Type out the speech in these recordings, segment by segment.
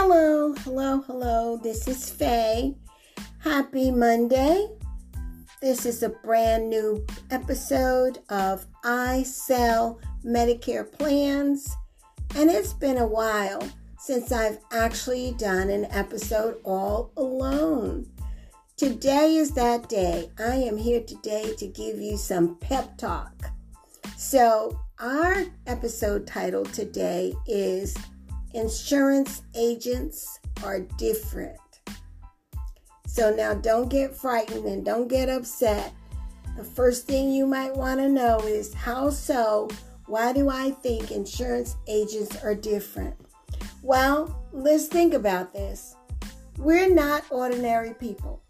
Hello, hello, hello. This is Faye. Happy Monday. This is a brand new episode of I Sell Medicare Plans, and it's been a while since I've actually done an episode all alone. Today is that day. I am here today to give you some pep talk. So, our episode title today is Insurance Agents Are Different. So, now don't get frightened and don't get upset. The first thing you might want to know is how so? Why do I think insurance agents are different? Well, let's think about this. We're not ordinary people.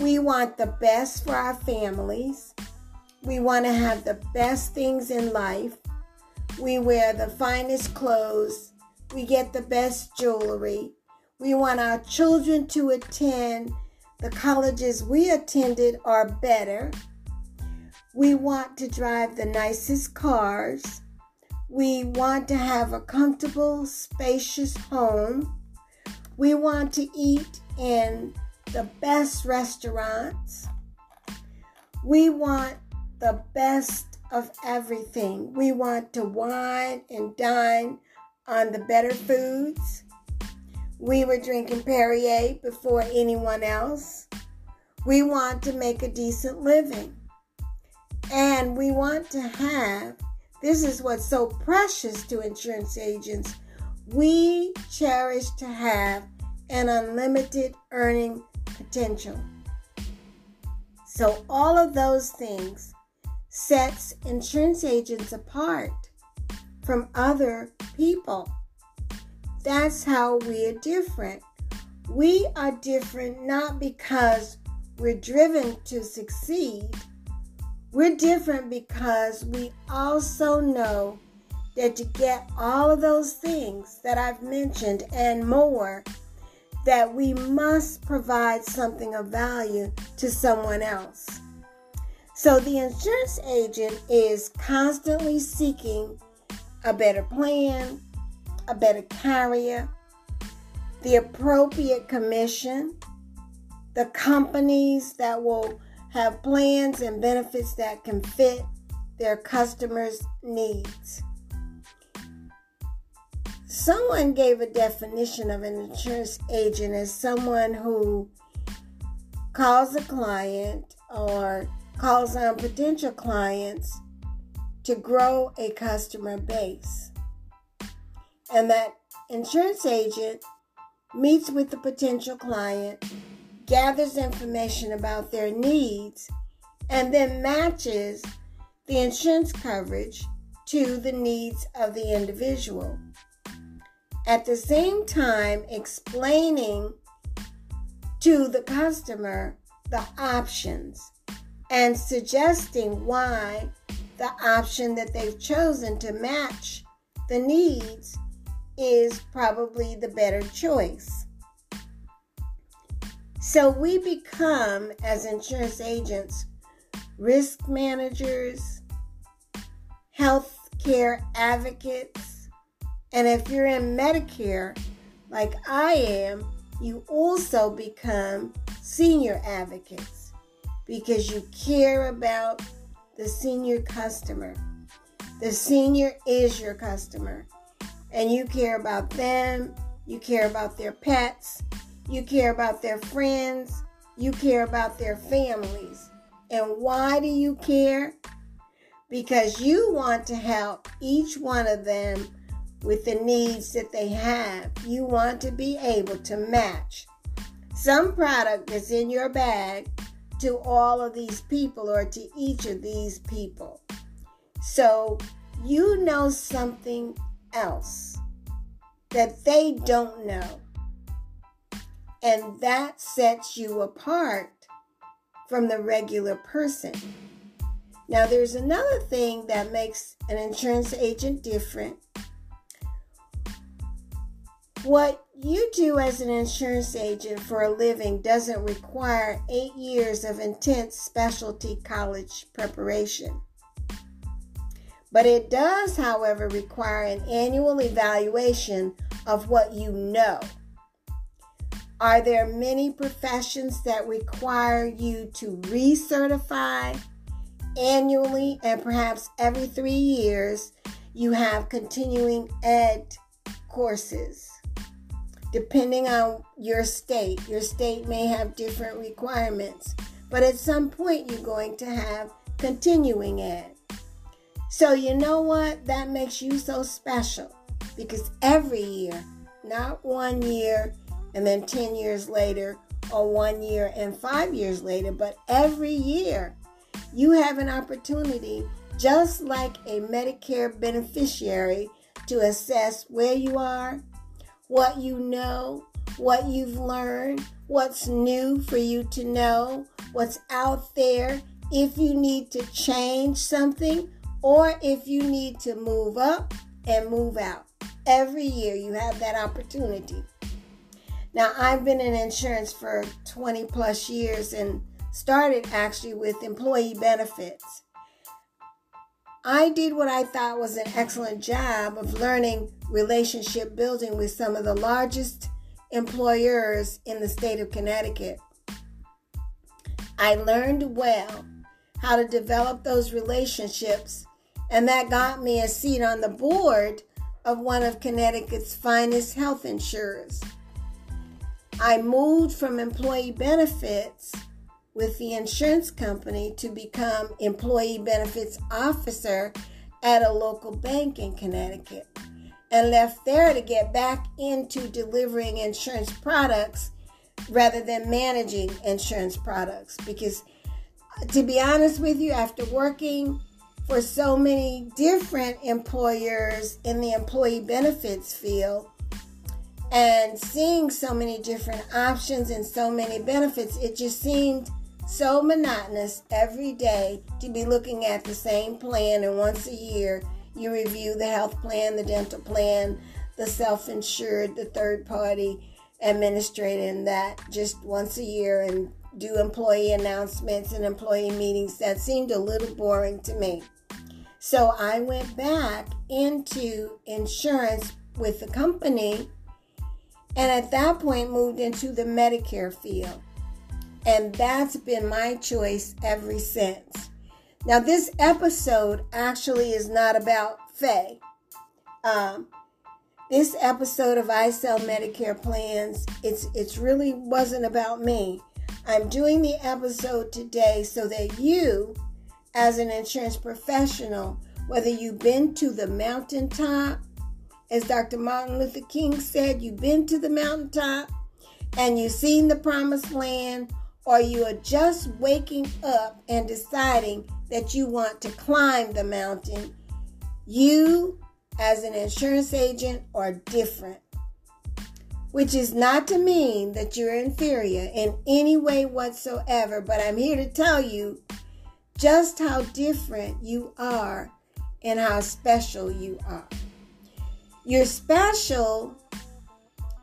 We want the best for our families. We want to have the best things in life. We wear the finest clothes. We get the best jewelry. We want our children to attend the colleges we attended are better. We want to drive the nicest cars. We want to have a comfortable, spacious home. We want to eat in the best restaurants. We want the best of everything. We want to wine and dine on the better foods. We were drinking Perrier before anyone else. We want to make a decent living. And we want to have, this is what's so precious to insurance agents, we cherish to have an unlimited earning potential. So, all of those things sets insurance agents apart from other people. That's how we are different. We are different not because we're driven to succeed. We're different because we also know that to get all of those things that I've mentioned and more, that we must provide something of value to someone else. So the insurance agent is constantly seeking a better plan, a better carrier, the appropriate commission, the companies that will have plans and benefits that can fit their customers' needs. Someone gave a definition of an insurance agent as someone who calls a client or calls on potential clients to grow a customer base. And that insurance agent meets with the potential client, gathers information about their needs, and then matches the insurance coverage to the needs of the individual at the same time explaining to the customer the options and suggesting why the option that they've chosen to match the needs is probably the better choice. So we become, as insurance agents, risk managers, health care advocates, and if you're in Medicare, like I am, you also become senior advocates because you care about the senior customer. The senior is your customer, and you care about them, you care about their pets, you care about their friends, you care about their families. And why do you care? Because you want to help each one of them with the needs that they have. You want to be able to match some product that's in your bag to all of these people or to each of these people. So you know something else that they don't know. And that sets you apart from the regular person. Now, there's another thing that makes an insurance agent different what you do as an insurance agent for a living doesn't require eight years of intense specialty college preparation. But it does, however, require an annual evaluation of what you know. Are there many professions that require you to recertify annually and perhaps every three years? You have continuing ed courses. Depending on your state, your state may have different requirements, but at some point you're going to have continuing ed. So, you know what? That makes you so special because every year, not one year and then 10 years later, or one year and five years later, but every year, you have an opportunity, just like a Medicare beneficiary, to assess where you are, what you know, what you've learned, what's new for you to know, what's out there, if you need to change something or if you need to move up and move out. Every year you have that opportunity. Now, I've been in insurance for 20 plus years and started actually with employee benefits. I did what I thought was an excellent job of learning relationship building with some of the largest employers in the state of Connecticut. I learned well how to develop those relationships and that got me a seat on the board of one of Connecticut's finest health insurers. I moved from employee benefits with the insurance company to become employee benefits officer at a local bank in Connecticut and left there to get back into delivering insurance products rather than managing insurance products because uh, to be honest with you after working for so many different employers in the employee benefits field and seeing so many different options and so many benefits, it just seemed so monotonous every day to be looking at the same plan. And once a year, you review the health plan, the dental plan, the self insured, the third party administrator, and that just once a year and do employee announcements and employee meetings. That seemed a little boring to me. So I went back into insurance with the company and at that point moved into the Medicare field. And that's been my choice ever since. Now, this episode actually is not about Faye. Um, this episode of I Sell Medicare Plans, it's it's really wasn't about me. I'm doing the episode today so that you as an insurance professional, whether you've been to the mountaintop, as Dr. Martin Luther King said, you've been to the mountaintop and you've seen the promised land, or you are just waking up and deciding that you want to climb the mountain, you, as an insurance agent, are different. Which is not to mean that you're inferior in any way whatsoever, but I'm here to tell you just how different you are and how special you are. You're special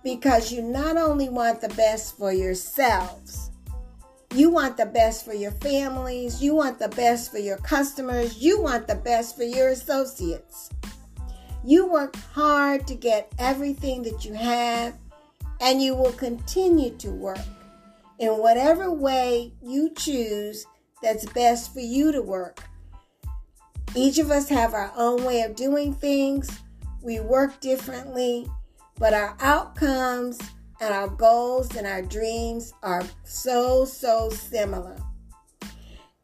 because you not only want the best for yourselves, you want the best for your families, you want the best for your customers, you want the best for your associates. You work hard to get everything that you have, and you will continue to work in whatever way you choose that's best for you to work. Each of us have our own way of doing things. We work differently, but our outcomes and our goals and our dreams are so, so similar.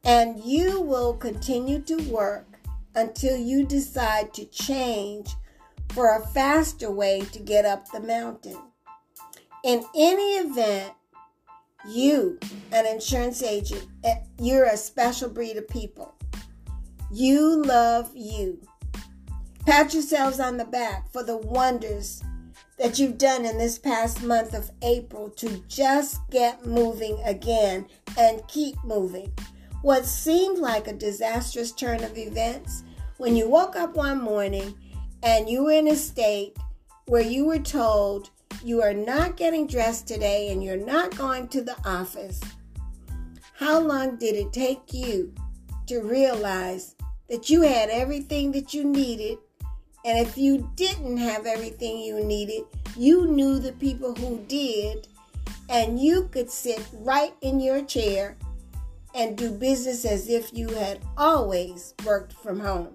And you will continue to work until you decide to change for a faster way to get up the mountain. In any event, you, an insurance agent, eh, you're a special breed of people. You love you. Pat yourselves on the back for the wonders that you've done in this past month of April to just get moving again and keep moving. What seemed like a disastrous turn of events when you woke up one morning and you were in a state where you were told you are not getting dressed today and you're not going to the office, how long did it take you to realize that you had everything that you needed. And if you didn't have everything you needed, you knew the people who did, and you could sit right in your chair and do business as if you had always worked from home.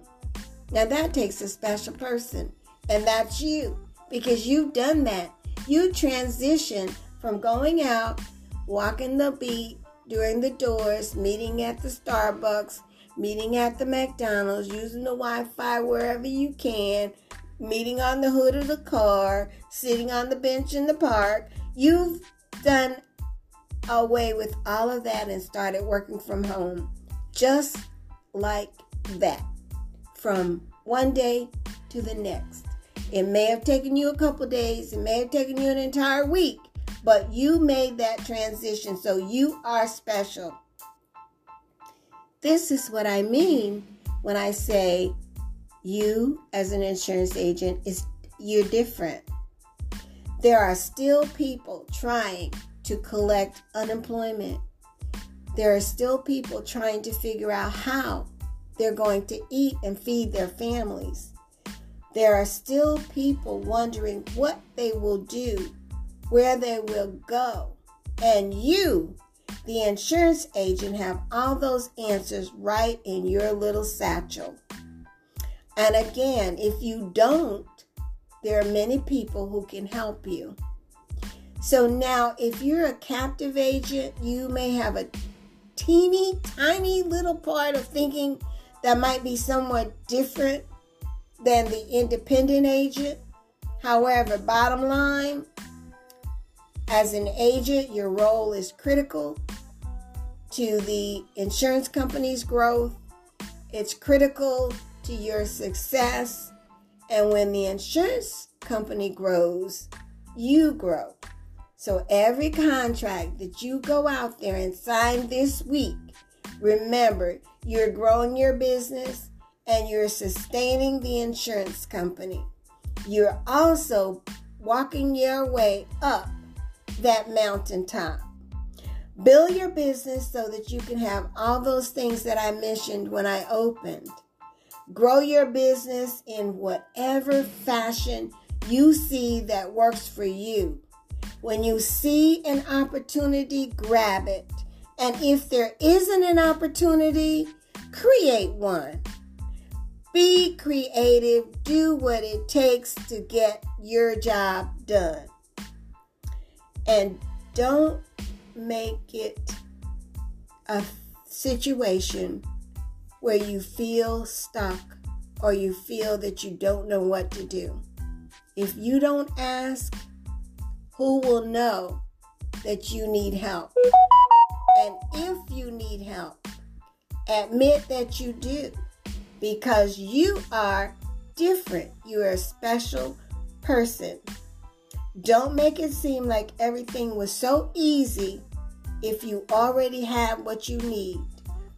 Now that takes a special person, and that's you because you've done that. You transitioned from going out, walking the beat, during the doors, meeting at the Starbucks, meeting at the McDonald's, using the Wi Fi wherever you can, meeting on the hood of the car, sitting on the bench in the park. You've done away with all of that and started working from home just like that from one day to the next. It may have taken you a couple days, it may have taken you an entire week, but you made that transition, so you are special. This is what I mean when I say you as an insurance agent is you're different. There are still people trying to collect unemployment. There are still people trying to figure out how they're going to eat and feed their families. There are still people wondering what they will do where they will go. And you, the insurance agent, have all those answers right in your little satchel. And again, if you don't, there are many people who can help you. So now, if you're a captive agent, you may have a teeny tiny little part of thinking that might be somewhat different than the independent agent. However, bottom line, as an agent, your role is critical to the insurance company's growth. It's critical to your success. And when the insurance company grows, you grow. So every contract that you go out there and sign this week, remember you're growing your business and you're sustaining the insurance company. You're also walking your way up that mountaintop. Build your business so that you can have all those things that I mentioned when I opened. Grow your business in whatever fashion you see that works for you. When you see an opportunity, grab it. And if there isn't an opportunity, create one. Be creative, do what it takes to get your job done. And don't make it a situation where you feel stuck or you feel that you don't know what to do. If you don't ask, who will know that you need help? And if you need help, admit that you do because you are different. You are a special person. Don't make it seem like everything was so easy if you already have what you need.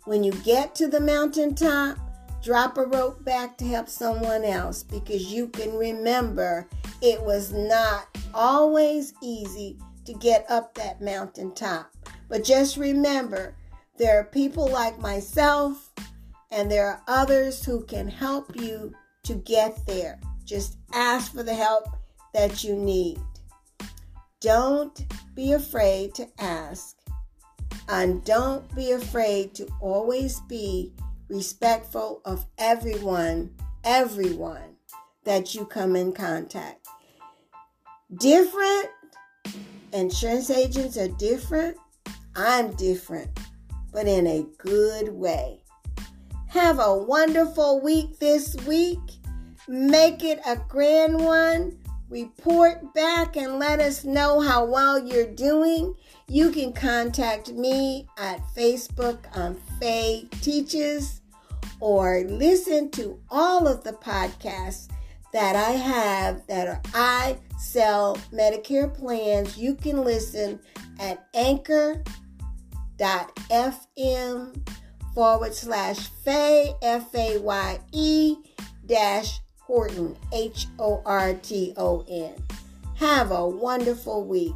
When you get to the mountaintop, drop a rope back to help someone else because you can remember it was not always easy to get up that mountaintop. But just remember, there are people like myself and there are others who can help you to get there. Just ask for the help that you need. Don't be afraid to ask, and don't be afraid to always be respectful of everyone, everyone that you come in contact. Different insurance agents are different. I'm different, but in a good way. Have a wonderful week this week. Make it a grand one. Report back and let us know how well you're doing. You can contact me at Facebook on Faye Teaches or listen to all of the podcasts that I have that are I sell Medicare plans. You can listen at anchor.fm forward slash Faye, F A Y E dash Horton, H O R T O N. Have a wonderful week.